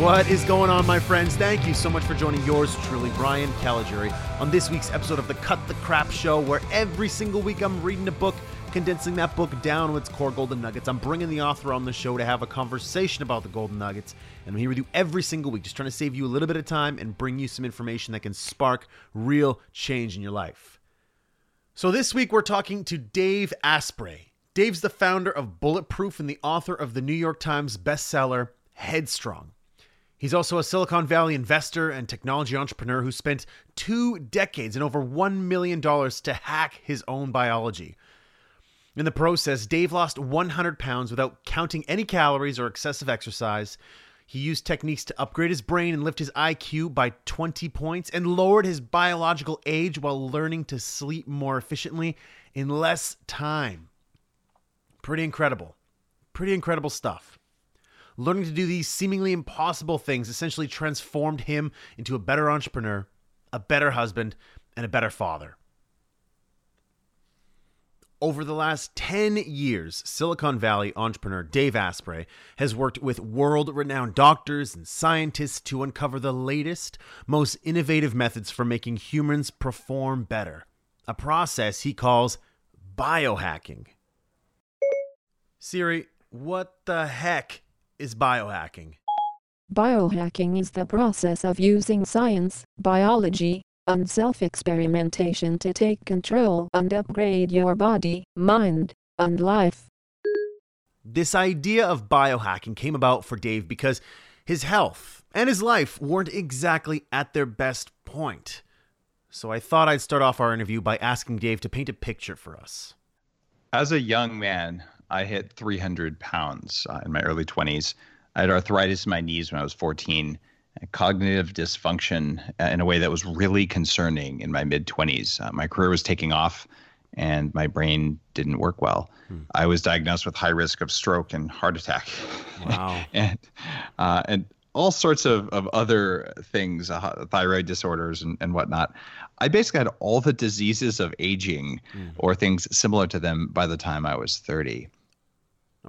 What is going on, my friends? Thank you so much for joining yours truly, Ryan Caligiuri, on this week's episode of the Cut the Crap Show, where every single week I'm reading a book, condensing that book down with its core golden nuggets. I'm bringing the author on the show to have a conversation about the golden nuggets, and I'm here with you every single week, just trying to save you a little bit of time and bring you some information that can spark real change in your life. So this week we're talking to Dave Asprey. Dave's the founder of Bulletproof and the author of the New York Times bestseller Headstrong. He's also a Silicon Valley investor and technology entrepreneur who spent two decades and over $1 million to hack his own biology. In the process, Dave lost 100 pounds without counting any calories or excessive exercise. He used techniques to upgrade his brain and lift his IQ by 20 points and lowered his biological age while learning to sleep more efficiently in less time. Pretty incredible. Pretty incredible stuff. Learning to do these seemingly impossible things essentially transformed him into a better entrepreneur, a better husband, and a better father. Over the last 10 years, Silicon Valley entrepreneur Dave Asprey has worked with world renowned doctors and scientists to uncover the latest, most innovative methods for making humans perform better, a process he calls biohacking. Siri, what the heck is biohacking? Biohacking is the process of using science, biology, and self-experimentation to take control and upgrade your body, mind, and life. This idea of biohacking came about for Dave because his health and his life weren't exactly at their best point. So I thought I'd start off our interview by asking Dave to paint a picture for us. As a young man, I hit 300 pounds uh, in my early 20s. I had arthritis in my knees when I was 14 cognitive dysfunction uh, in a way that was really concerning in my mid 20s. Uh, my career was taking off and my brain didn't work well. Hmm. I was diagnosed with high risk of stroke and heart attack. Wow. and, uh, and all sorts of, of other things, uh, thyroid disorders and, and whatnot. I basically had all the diseases of aging hmm. or things similar to them by the time I was 30.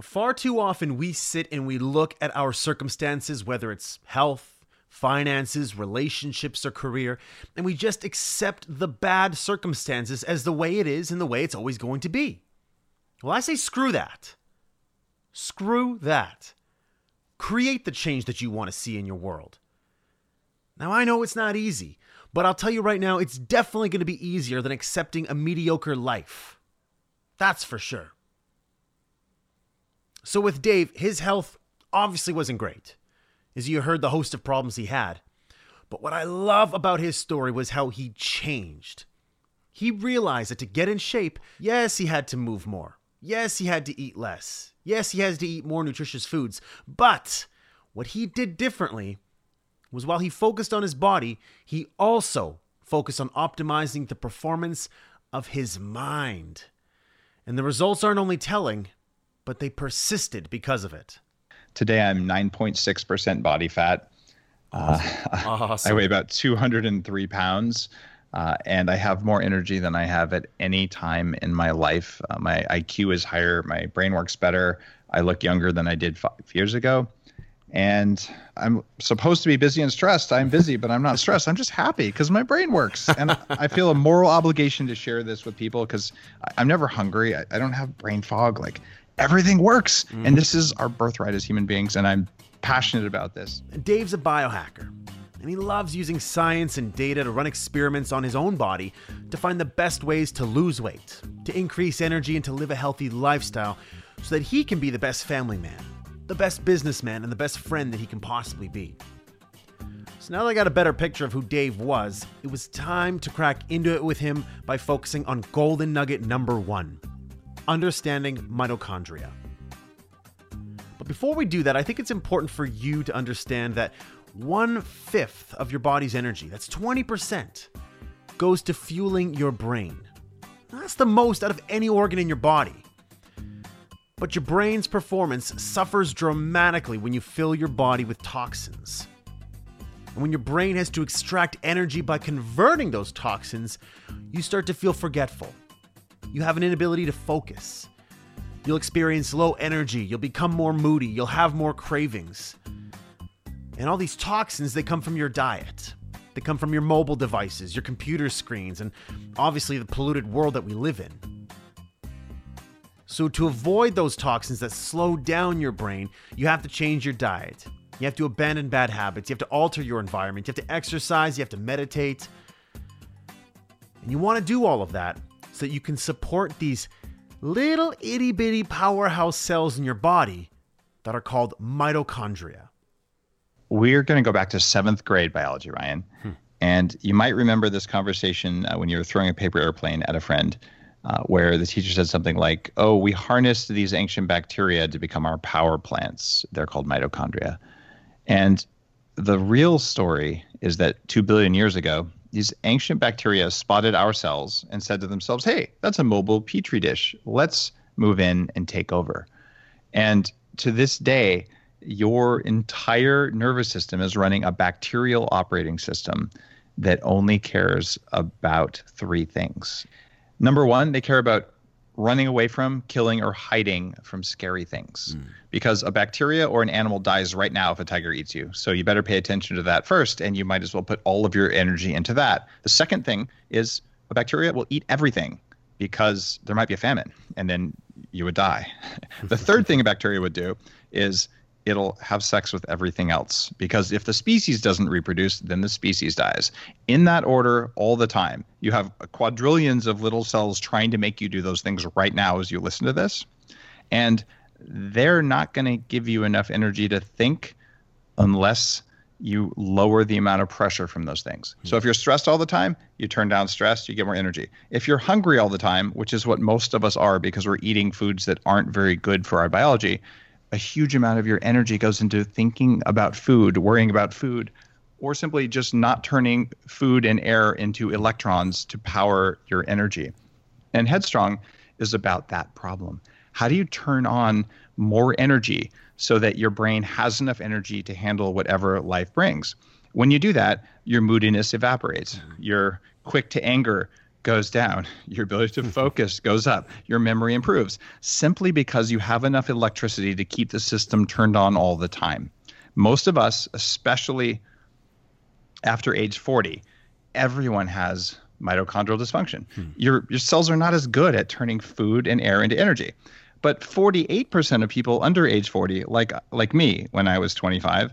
Far too often we sit and we look at our circumstances, whether it's health, finances, relationships, or career, and we just accept the bad circumstances as the way it is and the way it's always going to be. Well, I say screw that. Screw that. Create the change that you want to see in your world. Now, I know it's not easy, but I'll tell you right now, it's definitely going to be easier than accepting a mediocre life. That's for sure. So, with Dave, his health obviously wasn't great as you heard the host of problems he had. But what I love about his story was how he changed. He realized that to get in shape, yes, he had to move more. Yes, he had to eat less. Yes, he has to eat more nutritious foods. But what he did differently was while he focused on his body, he also focused on optimizing the performance of his mind. And the results aren't only telling, but they persisted because of it. Today I'm 9.6% body fat. Uh, awesome. I weigh about 203 pounds. Uh, and I have more energy than I have at any time in my life. Uh, my IQ is higher. My brain works better. I look younger than I did five years ago. And I'm supposed to be busy and stressed. I'm busy, but I'm not stressed. I'm just happy because my brain works. And I feel a moral obligation to share this with people because I'm never hungry. I, I don't have brain fog. Like, everything works. Mm. And this is our birthright as human beings. And I'm passionate about this. Dave's a biohacker. And he loves using science and data to run experiments on his own body to find the best ways to lose weight, to increase energy, and to live a healthy lifestyle so that he can be the best family man, the best businessman, and the best friend that he can possibly be. So now that I got a better picture of who Dave was, it was time to crack into it with him by focusing on golden nugget number one understanding mitochondria. But before we do that, I think it's important for you to understand that one fifth of your body's energy, that's 20%, goes to fueling your brain. That's the most out of any organ in your body. But your brain's performance suffers dramatically when you fill your body with toxins. And when your brain has to extract energy by converting those toxins, you start to feel forgetful. You have an inability to focus. You'll experience low energy, you'll become more moody, you'll have more cravings. And all these toxins, they come from your diet. They come from your mobile devices, your computer screens, and obviously the polluted world that we live in. So, to avoid those toxins that slow down your brain, you have to change your diet. You have to abandon bad habits. You have to alter your environment. You have to exercise. You have to meditate. And you want to do all of that so that you can support these little itty bitty powerhouse cells in your body that are called mitochondria. We're going to go back to seventh grade biology, Ryan. Hmm. And you might remember this conversation uh, when you were throwing a paper airplane at a friend. Uh, where the teacher said something like, Oh, we harnessed these ancient bacteria to become our power plants. They're called mitochondria. And the real story is that two billion years ago, these ancient bacteria spotted our cells and said to themselves, hey, that's a mobile petri dish. Let's move in and take over. And to this day, your entire nervous system is running a bacterial operating system that only cares about three things. Number one, they care about running away from, killing, or hiding from scary things. Mm. Because a bacteria or an animal dies right now if a tiger eats you. So you better pay attention to that first, and you might as well put all of your energy into that. The second thing is a bacteria will eat everything because there might be a famine, and then you would die. the third thing a bacteria would do is it'll have sex with everything else. Because if the species doesn't reproduce then the species dies. In that order all the time. You have quadrillions of little cells trying to make you do those things right now as you listen to this. And they're not going to give you enough energy to think unless you lower the amount of pressure from those things. Hmm. So if you're stressed all the time, you turn down stress, you get more energy. If you're hungry all the time, which is what most of us are because we're eating foods that aren't very good for our biology, a huge amount of your energy goes into thinking about food, worrying about food, or simply just not turning food and air into electrons to power your energy. And Headstrong is about that problem. How do you turn on more energy so that your brain has enough energy to handle whatever life brings? When you do that, your moodiness evaporates. Mm-hmm. You're quick to anger goes down, your ability to focus goes up, your memory improves, simply because you have enough electricity to keep the system turned on all the time. Most of us, especially after age 40, everyone has mitochondrial dysfunction. Hmm. Your your cells are not as good at turning food and air into energy. But 48% of people under age 40, like like me when I was 25,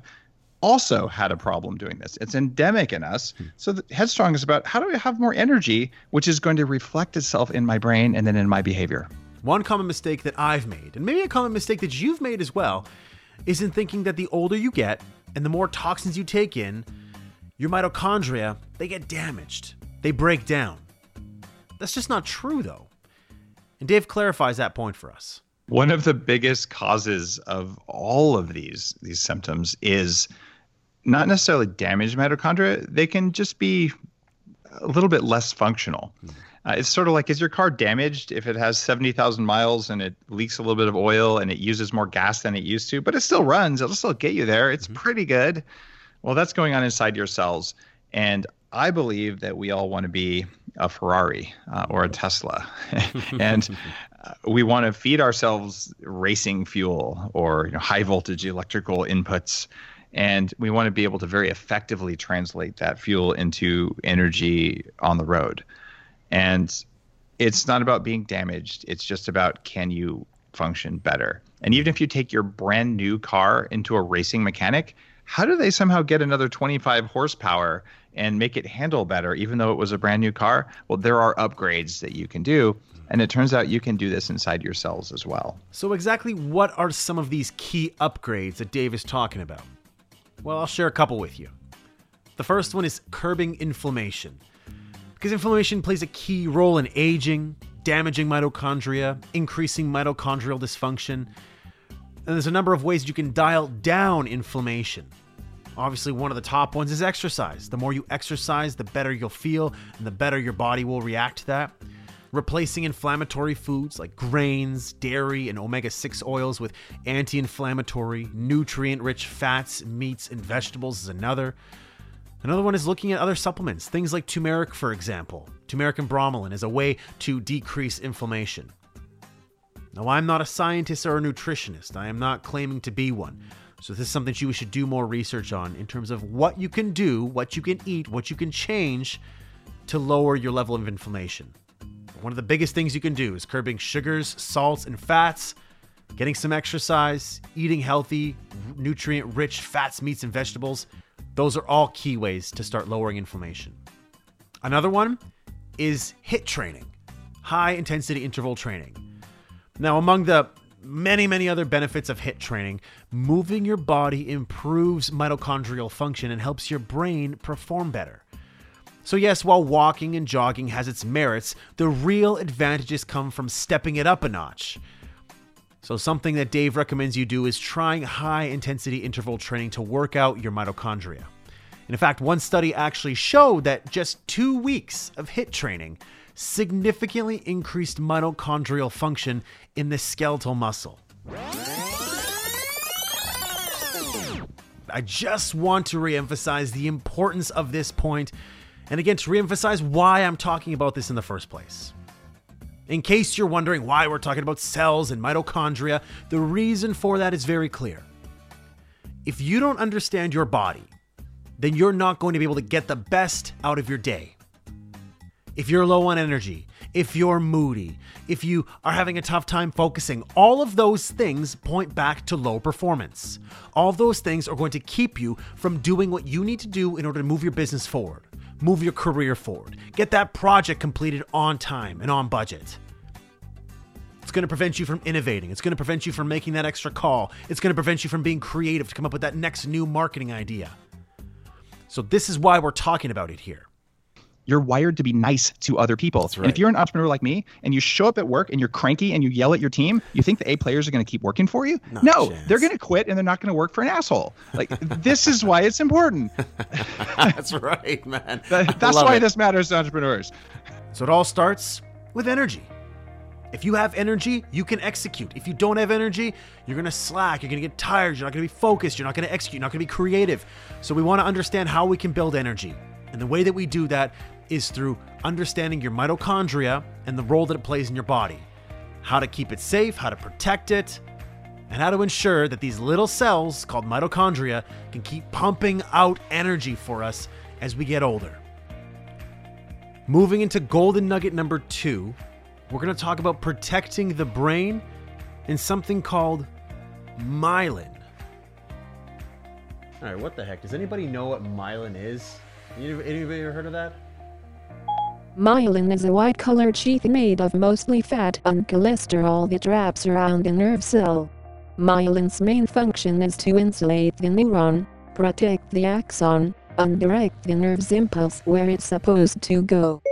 also had a problem doing this. It's endemic in us. Hmm. So Headstrong is about how do I have more energy, which is going to reflect itself in my brain and then in my behavior. One common mistake that I've made, and maybe a common mistake that you've made as well, is in thinking that the older you get and the more toxins you take in, your mitochondria, they get damaged. They break down. That's just not true though. And Dave clarifies that point for us. One of the biggest causes of all of these these symptoms is not necessarily damaged mitochondria. They can just be a little bit less functional. Uh, it's sort of like is your car damaged if it has 70,000 miles and it leaks a little bit of oil and it uses more gas than it used to, but it still runs. It'll still get you there. It's mm-hmm. pretty good. Well, that's going on inside your cells. And I believe that we all want to be a Ferrari uh, or a Tesla. and uh, we want to feed ourselves racing fuel or you know, high voltage electrical inputs and we want to be able to very effectively translate that fuel into energy on the road and it's not about being damaged it's just about can you function better and even if you take your brand new car into a racing mechanic how do they somehow get another 25 horsepower and make it handle better even though it was a brand new car well there are upgrades that you can do and it turns out you can do this inside your cells as well. So, exactly what are some of these key upgrades that Dave is talking about? Well, I'll share a couple with you. The first one is curbing inflammation. Because inflammation plays a key role in aging, damaging mitochondria, increasing mitochondrial dysfunction. And there's a number of ways you can dial down inflammation. Obviously, one of the top ones is exercise. The more you exercise, the better you'll feel, and the better your body will react to that. Replacing inflammatory foods like grains, dairy, and omega 6 oils with anti inflammatory, nutrient rich fats, meats, and vegetables is another. Another one is looking at other supplements, things like turmeric, for example. Turmeric and bromelain is a way to decrease inflammation. Now, I'm not a scientist or a nutritionist. I am not claiming to be one. So, this is something you should do more research on in terms of what you can do, what you can eat, what you can change to lower your level of inflammation. One of the biggest things you can do is curbing sugars, salts, and fats, getting some exercise, eating healthy, nutrient rich fats, meats, and vegetables. Those are all key ways to start lowering inflammation. Another one is HIIT training, high intensity interval training. Now, among the many, many other benefits of HIIT training, moving your body improves mitochondrial function and helps your brain perform better. So, yes, while walking and jogging has its merits, the real advantages come from stepping it up a notch. So, something that Dave recommends you do is trying high intensity interval training to work out your mitochondria. And in fact, one study actually showed that just two weeks of HIIT training significantly increased mitochondrial function in the skeletal muscle. I just want to reemphasize the importance of this point, and again, to reemphasize why I'm talking about this in the first place. In case you're wondering why we're talking about cells and mitochondria, the reason for that is very clear. If you don't understand your body, then you're not going to be able to get the best out of your day. If you're low on energy, if you're moody, if you are having a tough time focusing, all of those things point back to low performance. All those things are going to keep you from doing what you need to do in order to move your business forward move your career forward, get that project completed on time and on budget. It's going to prevent you from innovating. It's going to prevent you from making that extra call. It's going to prevent you from being creative to come up with that next new marketing idea. So, this is why we're talking about it here you're wired to be nice to other people. Right. And if you're an entrepreneur like me and you show up at work and you're cranky and you yell at your team, you think the A players are going to keep working for you? Not no, they're going to quit and they're not going to work for an asshole. Like this is why it's important. that's right, man. That, that's why it. this matters to entrepreneurs. So it all starts with energy. If you have energy, you can execute. If you don't have energy, you're going to slack, you're going to get tired, you're not going to be focused, you're not going to execute, you're not going to be creative. So we want to understand how we can build energy. And the way that we do that is through understanding your mitochondria and the role that it plays in your body, how to keep it safe, how to protect it, and how to ensure that these little cells called mitochondria can keep pumping out energy for us as we get older. Moving into golden nugget number two, we're going to talk about protecting the brain in something called myelin. All right, what the heck? Does anybody know what myelin is? Anybody ever heard of that? Myelin is a white-colored sheath made of mostly fat and cholesterol that wraps around a nerve cell. Myelin's main function is to insulate the neuron, protect the axon, and direct the nerve's impulse where it's supposed to go.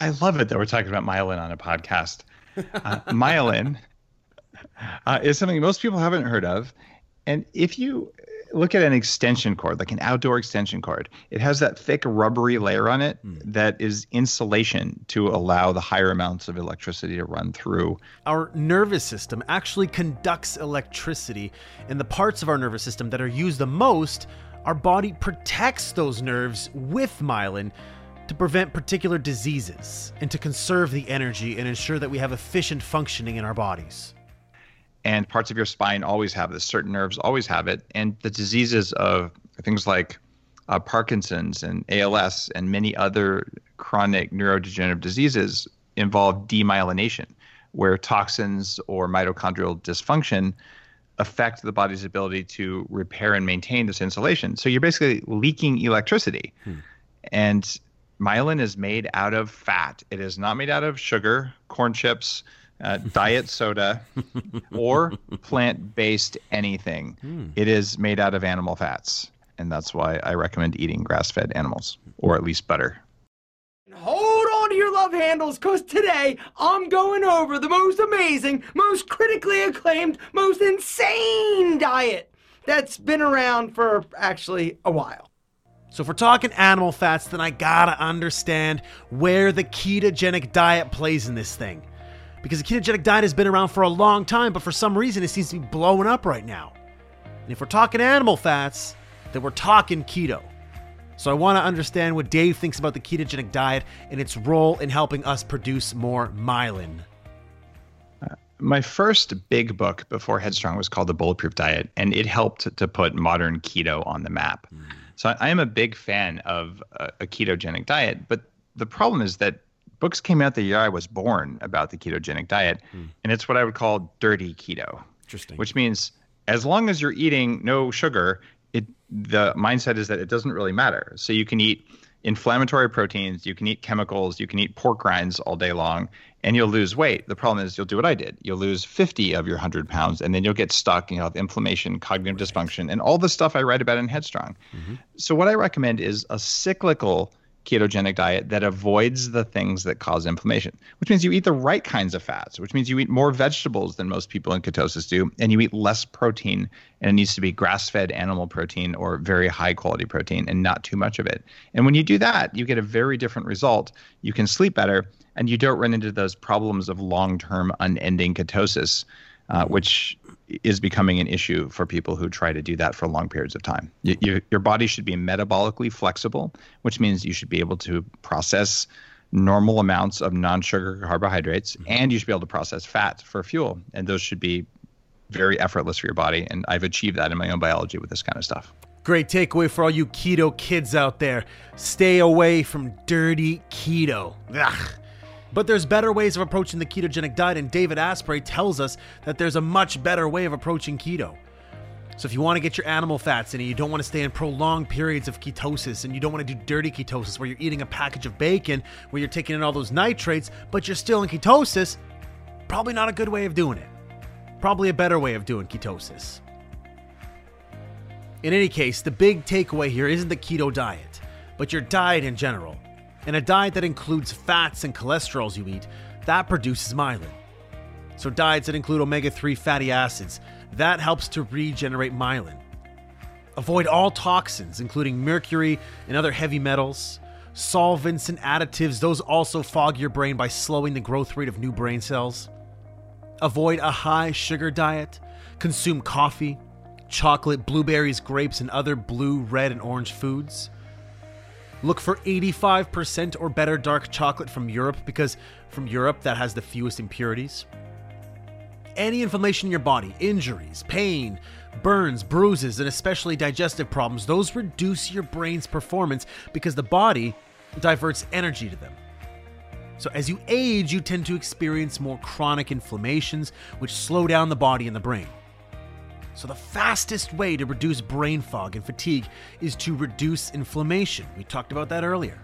I love it that we're talking about myelin on a podcast. Uh, myelin uh, is something most people haven't heard of. And if you look at an extension cord, like an outdoor extension cord. It has that thick rubbery layer on it mm. that is insulation to allow the higher amounts of electricity to run through. Our nervous system actually conducts electricity, and the parts of our nervous system that are used the most, our body protects those nerves with myelin to prevent particular diseases and to conserve the energy and ensure that we have efficient functioning in our bodies and parts of your spine always have this. Certain nerves always have it, and the diseases of things like uh, Parkinson's and ALS and many other chronic neurodegenerative diseases involve demyelination, where toxins or mitochondrial dysfunction affect the body's ability to repair and maintain this insulation. So you're basically leaking electricity. Hmm. And myelin is made out of fat. It is not made out of sugar, corn chips, uh, diet soda, or plant based anything. Mm. It is made out of animal fats. And that's why I recommend eating grass fed animals, or at least butter. Hold on to your love handles, because today I'm going over the most amazing, most critically acclaimed, most insane diet that's been around for actually a while. So, if we're talking animal fats, then I gotta understand where the ketogenic diet plays in this thing because the ketogenic diet has been around for a long time, but for some reason it seems to be blowing up right now. And if we're talking animal fats, then we're talking keto. So I want to understand what Dave thinks about the ketogenic diet and its role in helping us produce more myelin. my first big book before Headstrong was called The Bulletproof Diet, and it helped to put modern keto on the map. Mm. So I, am a big fan of a, a ketogenic diet, but the problem is that books came out the year I was born about the ketogenic diet, mm. and it's what I would call dirty keto. Interesting. Which means as long as you're eating no sugar, it the mindset is that it doesn't really matter. So you can eat inflammatory proteins, you can eat chemicals, you can eat pork rinds all day long, and you'll lose weight. The problem is you'll do what I did. You'll lose 50 of your 100 pounds, and then you'll get stuck and you'll have inflammation, cognitive right. dysfunction, and all the stuff I write about in Headstrong. Mm-hmm. So, what I recommend is a cyclical ketogenic diet that avoids the things that cause inflammation, which means you eat the right kinds of fats, which means you eat more vegetables than most people in ketosis do, and you eat less protein, and it needs to be grass fed animal protein or very high quality protein and not too much of it. And when you do that, you get a very different result. You can sleep better, and you don't run into those problems of long term unending ketosis. Uh, which is becoming an issue for people who try to do that for long periods of time. You, you, your body should be metabolically flexible, which means you should be able to process normal amounts of non-sugar carbohydrates, mm-hmm. and you should be able to process fat for fuel, and those should be very effortless for your body. And I've achieved that in my own biology with this kind of stuff. Great takeaway for all you keto kids out there. Stay away from dirty keto. Ugh. But there's better ways of approaching the ketogenic diet, and David Asprey tells us that there's a much better way of approaching keto. So if you want to get your animal fats in and you don't want to stay in prolonged periods of ketosis and you don't want to do dirty ketosis where you're eating a package of bacon where you're taking in all those nitrates but you're still in ketosis, probably not a good way of doing it. Probably a better way of doing ketosis. In any case, the big takeaway here isn't the keto diet, but your diet in general. In a diet that includes fats and cholesterols you eat, that produces myelin. So, diets that include omega 3 fatty acids, that helps to regenerate myelin. Avoid all toxins, including mercury and other heavy metals. Solvents and additives, those also fog your brain by slowing the growth rate of new brain cells. Avoid a high sugar diet. Consume coffee, chocolate, blueberries, grapes, and other blue, red, and orange foods. Look for 85% or better dark chocolate from Europe because from Europe that has the fewest impurities. Any inflammation in your body, injuries, pain, burns, bruises, and especially digestive problems, those reduce your brain's performance because the body diverts energy to them. So, as you age, you tend to experience more chronic inflammations, which slow down the body and the brain. So, the fastest way to reduce brain fog and fatigue is to reduce inflammation. We talked about that earlier.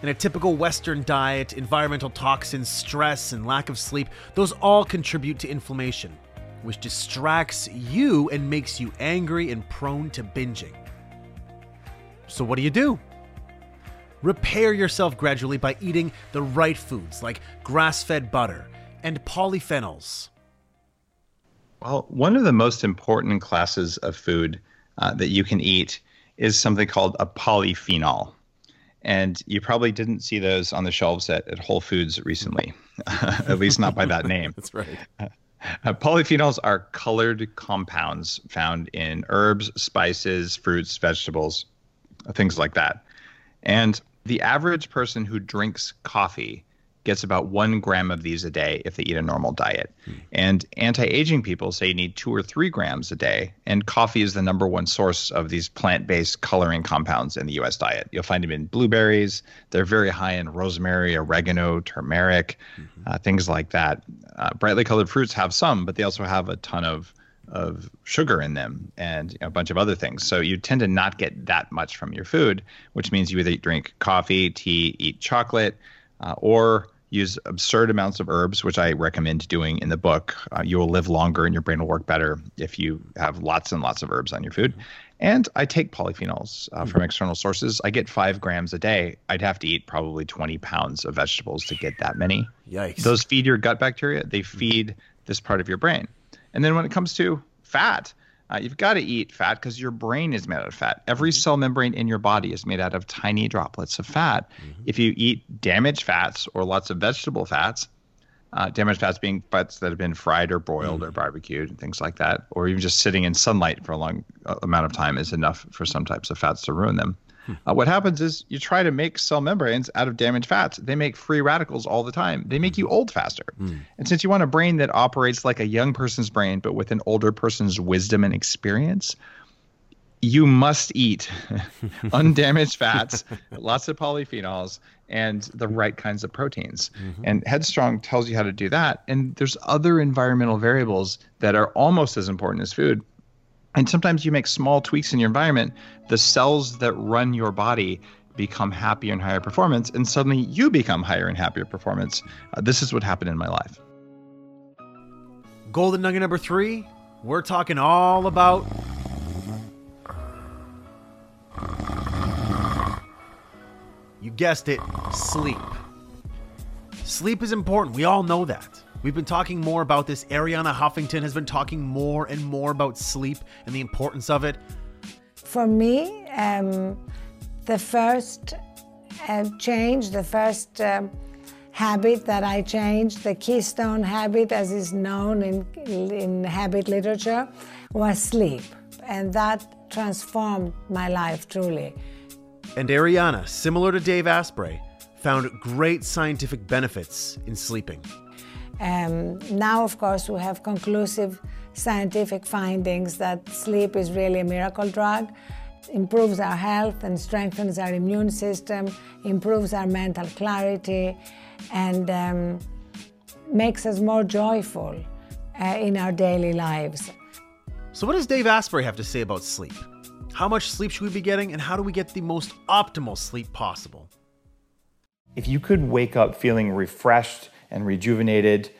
In a typical Western diet, environmental toxins, stress, and lack of sleep, those all contribute to inflammation, which distracts you and makes you angry and prone to binging. So, what do you do? Repair yourself gradually by eating the right foods like grass fed butter and polyphenols. Well, one of the most important classes of food uh, that you can eat is something called a polyphenol. And you probably didn't see those on the shelves at, at Whole Foods recently, at least not by that name. That's right. Uh, polyphenols are colored compounds found in herbs, spices, fruits, vegetables, things like that. And the average person who drinks coffee gets about one gram of these a day if they eat a normal diet. Hmm. And anti aging people say you need two or three grams a day. And coffee is the number one source of these plant based coloring compounds in the US diet. You'll find them in blueberries. They're very high in rosemary, oregano, turmeric, mm-hmm. uh, things like that. Uh, brightly colored fruits have some, but they also have a ton of of sugar in them and you know, a bunch of other things. So you tend to not get that much from your food, which means you either drink coffee, tea, eat chocolate, uh, or use absurd amounts of herbs, which I recommend doing in the book. Uh, you will live longer and your brain will work better if you have lots and lots of herbs on your food. And I take polyphenols uh, from external sources. I get five grams a day. I'd have to eat probably 20 pounds of vegetables to get that many. Yikes. Those feed your gut bacteria, they feed this part of your brain. And then when it comes to fat, uh, you've got to eat fat because your brain is made out of fat. Every mm-hmm. cell membrane in your body is made out of tiny droplets of fat. Mm-hmm. If you eat damaged fats or lots of vegetable fats, uh, damaged fats being fats that have been fried or boiled mm-hmm. or barbecued and things like that, or even just sitting in sunlight for a long uh, amount of time is enough for some types of fats to ruin them. Hmm. Uh, what happens is you try to make cell membranes out of damaged fats. They make free radicals all the time. They make you old faster. Hmm. And since you want a brain that operates like a young person's brain, but with an older person's wisdom and experience, you must eat undamaged fats, lots of polyphenols, and the right kinds of proteins. Mm-hmm. And Headstrong tells you how to do that. And there's other environmental variables that are almost as important as food. And sometimes you make small tweaks in your environment, the cells that run your body become happier and higher performance, and suddenly you become higher and happier performance. Uh, this is what happened in my life. Golden nugget number three, we're talking all about You guessed it, sleep. Sleep is important. We all know that. We've been talking more about this. Arianna Huffington has been talking more and more about sleep and the importance of it. For me, um, the first uh, change, the first um, habit that I changed, the keystone habit as is known in, in habit literature, was sleep. And that transformed my life truly. And Arianna, similar to Dave Asprey, found great scientific benefits in sleeping. Um, now, of course, we have conclusive scientific findings that sleep is really a miracle drug, improves our health and strengthens our immune system, improves our mental clarity, and um, makes us more joyful uh, in our daily lives. So, what does Dave Asprey have to say about sleep? How much sleep should we be getting, and how do we get the most optimal sleep possible? If you could wake up feeling refreshed and rejuvenated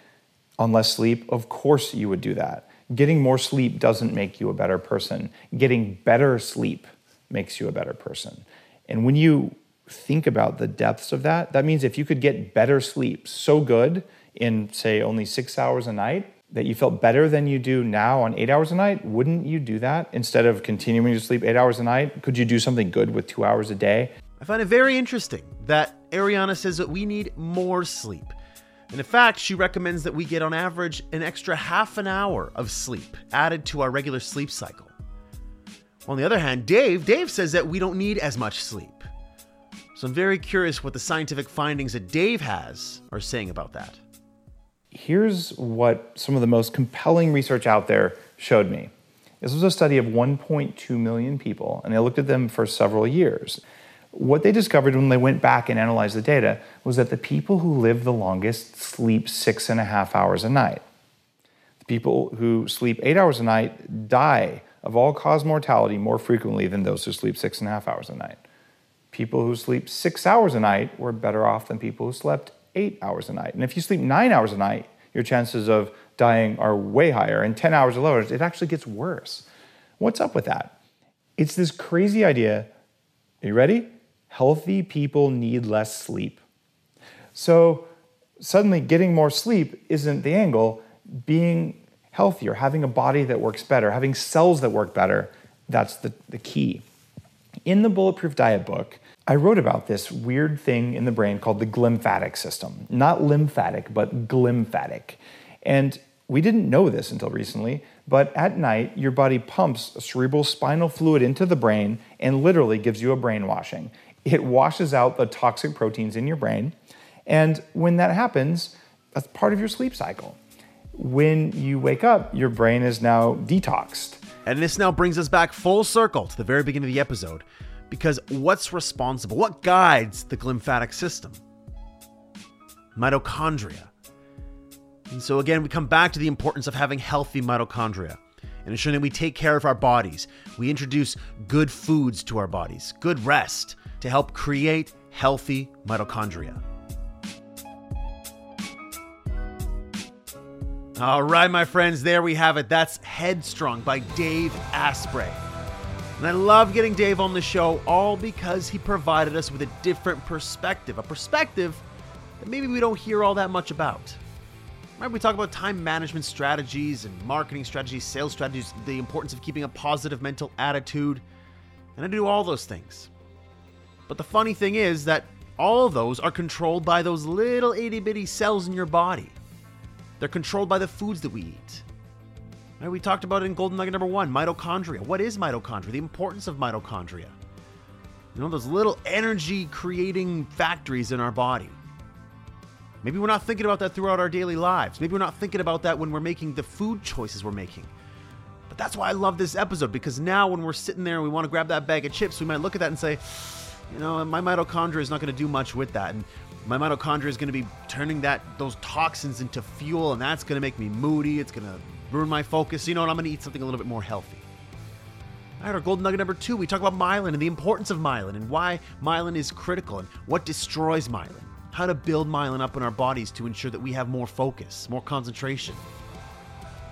on less sleep, of course you would do that. Getting more sleep doesn't make you a better person. Getting better sleep makes you a better person. And when you think about the depths of that, that means if you could get better sleep so good in, say, only six hours a night, that you felt better than you do now on eight hours a night, wouldn't you do that instead of continuing to sleep eight hours a night? Could you do something good with two hours a day? I find it very interesting that Arianna says that we need more sleep. And in fact, she recommends that we get on average an extra half an hour of sleep added to our regular sleep cycle. On the other hand, Dave, Dave says that we don't need as much sleep. So I'm very curious what the scientific findings that Dave has are saying about that here's what some of the most compelling research out there showed me. This was a study of 1.2 million people, and they looked at them for several years. What they discovered when they went back and analyzed the data was that the people who live the longest sleep six and a half hours a night. The people who sleep eight hours a night die of all cause mortality more frequently than those who sleep six and a half hours a night. People who sleep six hours a night were better off than people who slept eight hours a night. And if you sleep nine hours a night, your chances of dying are way higher. And 10 hours or lower, it actually gets worse. What's up with that? It's this crazy idea. Are you ready? Healthy people need less sleep. So suddenly, getting more sleep isn't the angle. Being healthier, having a body that works better, having cells that work better, that's the, the key. In the Bulletproof Diet book, I wrote about this weird thing in the brain called the glymphatic system. Not lymphatic, but glymphatic. And we didn't know this until recently, but at night, your body pumps cerebral spinal fluid into the brain and literally gives you a brainwashing. It washes out the toxic proteins in your brain. And when that happens, that's part of your sleep cycle. When you wake up, your brain is now detoxed. And this now brings us back full circle to the very beginning of the episode. Because what's responsible? What guides the glymphatic system? Mitochondria. And so again, we come back to the importance of having healthy mitochondria and ensuring that we take care of our bodies. We introduce good foods to our bodies, good rest to help create healthy mitochondria. All right, my friends, there we have it. That's Headstrong by Dave Asprey. And I love getting Dave on the show all because he provided us with a different perspective, a perspective that maybe we don't hear all that much about. Right, we talk about time management strategies and marketing strategies, sales strategies, the importance of keeping a positive mental attitude, and I do all those things. But the funny thing is that all those are controlled by those little itty bitty cells in your body. They're controlled by the foods that we eat. Right, we talked about it in Golden Nugget number one mitochondria. What is mitochondria? The importance of mitochondria. You know, those little energy creating factories in our body. Maybe we're not thinking about that throughout our daily lives. Maybe we're not thinking about that when we're making the food choices we're making. But that's why I love this episode because now when we're sitting there and we want to grab that bag of chips, we might look at that and say, you know, my mitochondria is not going to do much with that. And my mitochondria is going to be turning that those toxins into fuel and that's going to make me moody. It's going to ruin my focus. You know what? I'm going to eat something a little bit more healthy. All right, our golden nugget number two, we talk about myelin and the importance of myelin and why myelin is critical and what destroys myelin. How to build myelin up in our bodies to ensure that we have more focus, more concentration.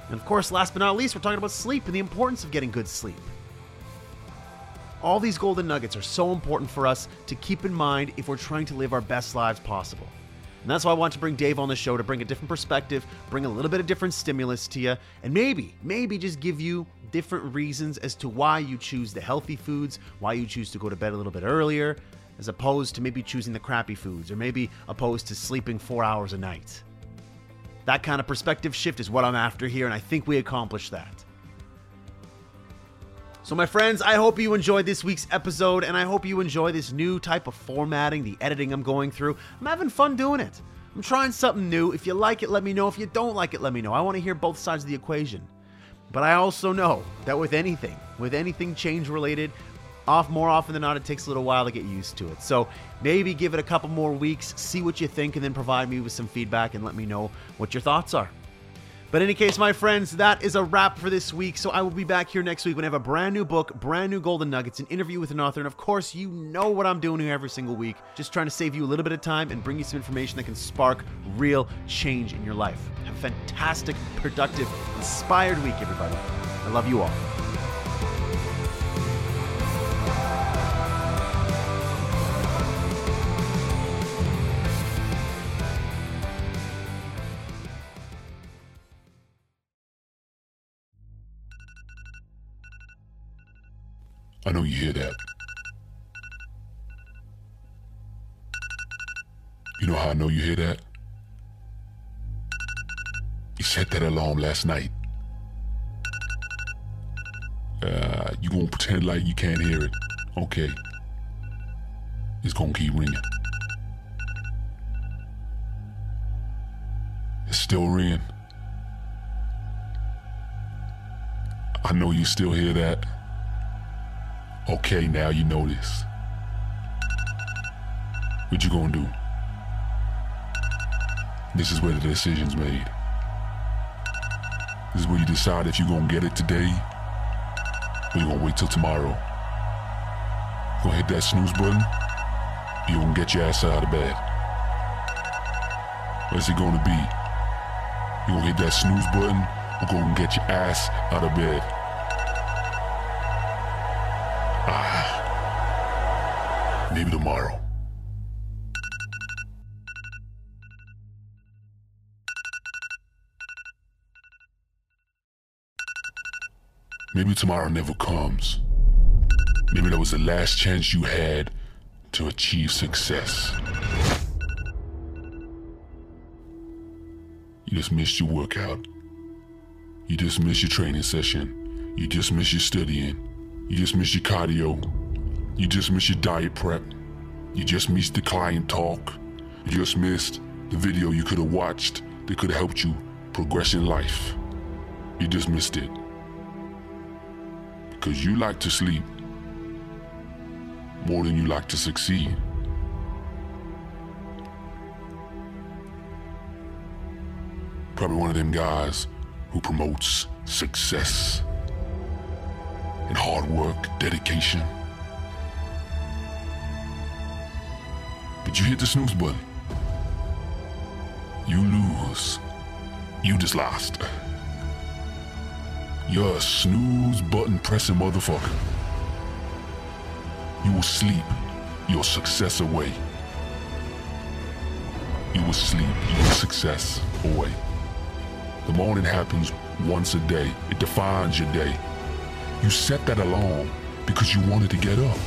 And of course, last but not least, we're talking about sleep and the importance of getting good sleep. All these golden nuggets are so important for us to keep in mind if we're trying to live our best lives possible. And that's why I want to bring Dave on the show to bring a different perspective, bring a little bit of different stimulus to you, and maybe, maybe just give you different reasons as to why you choose the healthy foods, why you choose to go to bed a little bit earlier, as opposed to maybe choosing the crappy foods, or maybe opposed to sleeping four hours a night. That kind of perspective shift is what I'm after here, and I think we accomplished that. So, my friends, I hope you enjoyed this week's episode, and I hope you enjoy this new type of formatting, the editing I'm going through. I'm having fun doing it. I'm trying something new. If you like it, let me know. If you don't like it, let me know. I want to hear both sides of the equation. But I also know that with anything, with anything change related, off more often than not, it takes a little while to get used to it. So maybe give it a couple more weeks, see what you think, and then provide me with some feedback and let me know what your thoughts are. But in any case, my friends, that is a wrap for this week. So I will be back here next week when I have a brand new book, brand new Golden Nuggets, an interview with an author. And of course, you know what I'm doing here every single week. Just trying to save you a little bit of time and bring you some information that can spark real change in your life. Have a fantastic, productive, inspired week, everybody. I love you all. I know you hear that. You know how I know you hear that? You set that alarm last night. Uh, you gonna pretend like you can't hear it. Okay. It's gonna keep ringing. It's still ringing. I know you still hear that. Okay, now you know this. What you gonna do? This is where the decision's made. This is where you decide if you're gonna get it today or you gonna wait till tomorrow. You gonna hit that snooze button you gonna get your ass out of bed. What's it gonna be? You gonna hit that snooze button or gonna get your ass out of bed? Maybe tomorrow. Maybe tomorrow never comes. Maybe that was the last chance you had to achieve success. You just missed your workout. You just missed your training session. You just missed your studying. You just missed your cardio. You just missed your diet prep. You just missed the client talk. You just missed the video you could have watched that could have helped you progress in life. You just missed it. Because you like to sleep more than you like to succeed. Probably one of them guys who promotes success and hard work, dedication. But you hit the snooze button. You lose. You just lost. You're a snooze button pressing motherfucker. You will sleep your success away. You will sleep your success away. The morning happens once a day. It defines your day. You set that alarm because you wanted to get up.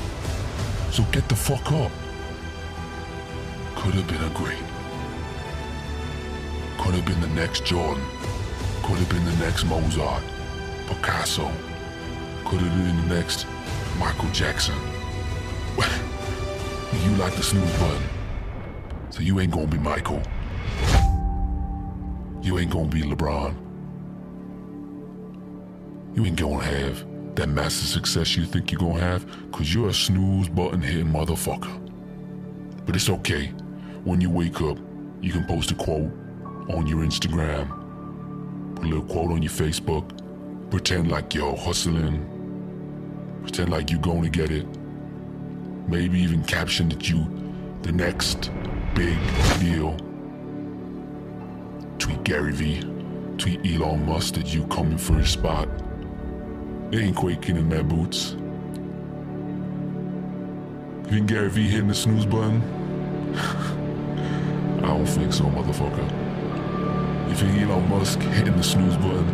So get the fuck up could have been a great. Could have been the next Jordan. Could have been the next Mozart, Picasso. Could have been the next Michael Jackson. you like the snooze button. So you ain't gonna be Michael. You ain't gonna be LeBron. You ain't gonna have that massive success you think you're gonna have, cause you're a snooze button hitting motherfucker. But it's okay. When you wake up, you can post a quote on your Instagram, put a little quote on your Facebook, pretend like you're hustling, pretend like you're going to get it. Maybe even caption that you the next big deal. Tweet Gary Vee, tweet Elon Musk that you coming for his spot. They ain't quaking in their boots. You think Gary Vee hitting the snooze button? I don't think so, motherfucker. If You think Elon Musk hitting the snooze button?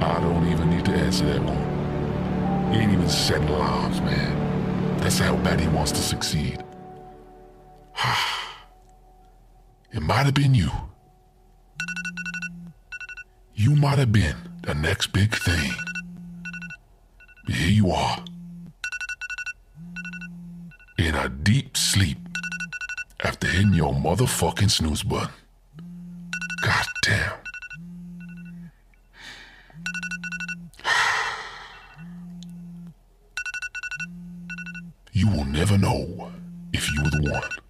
I don't even need to answer that one. He ain't even setting alarms, man. That's how bad he wants to succeed. it might have been you. You might have been the next big thing. But here you are. In a deep sleep after hitting your motherfucking snooze button. God damn. You will never know if you were the one.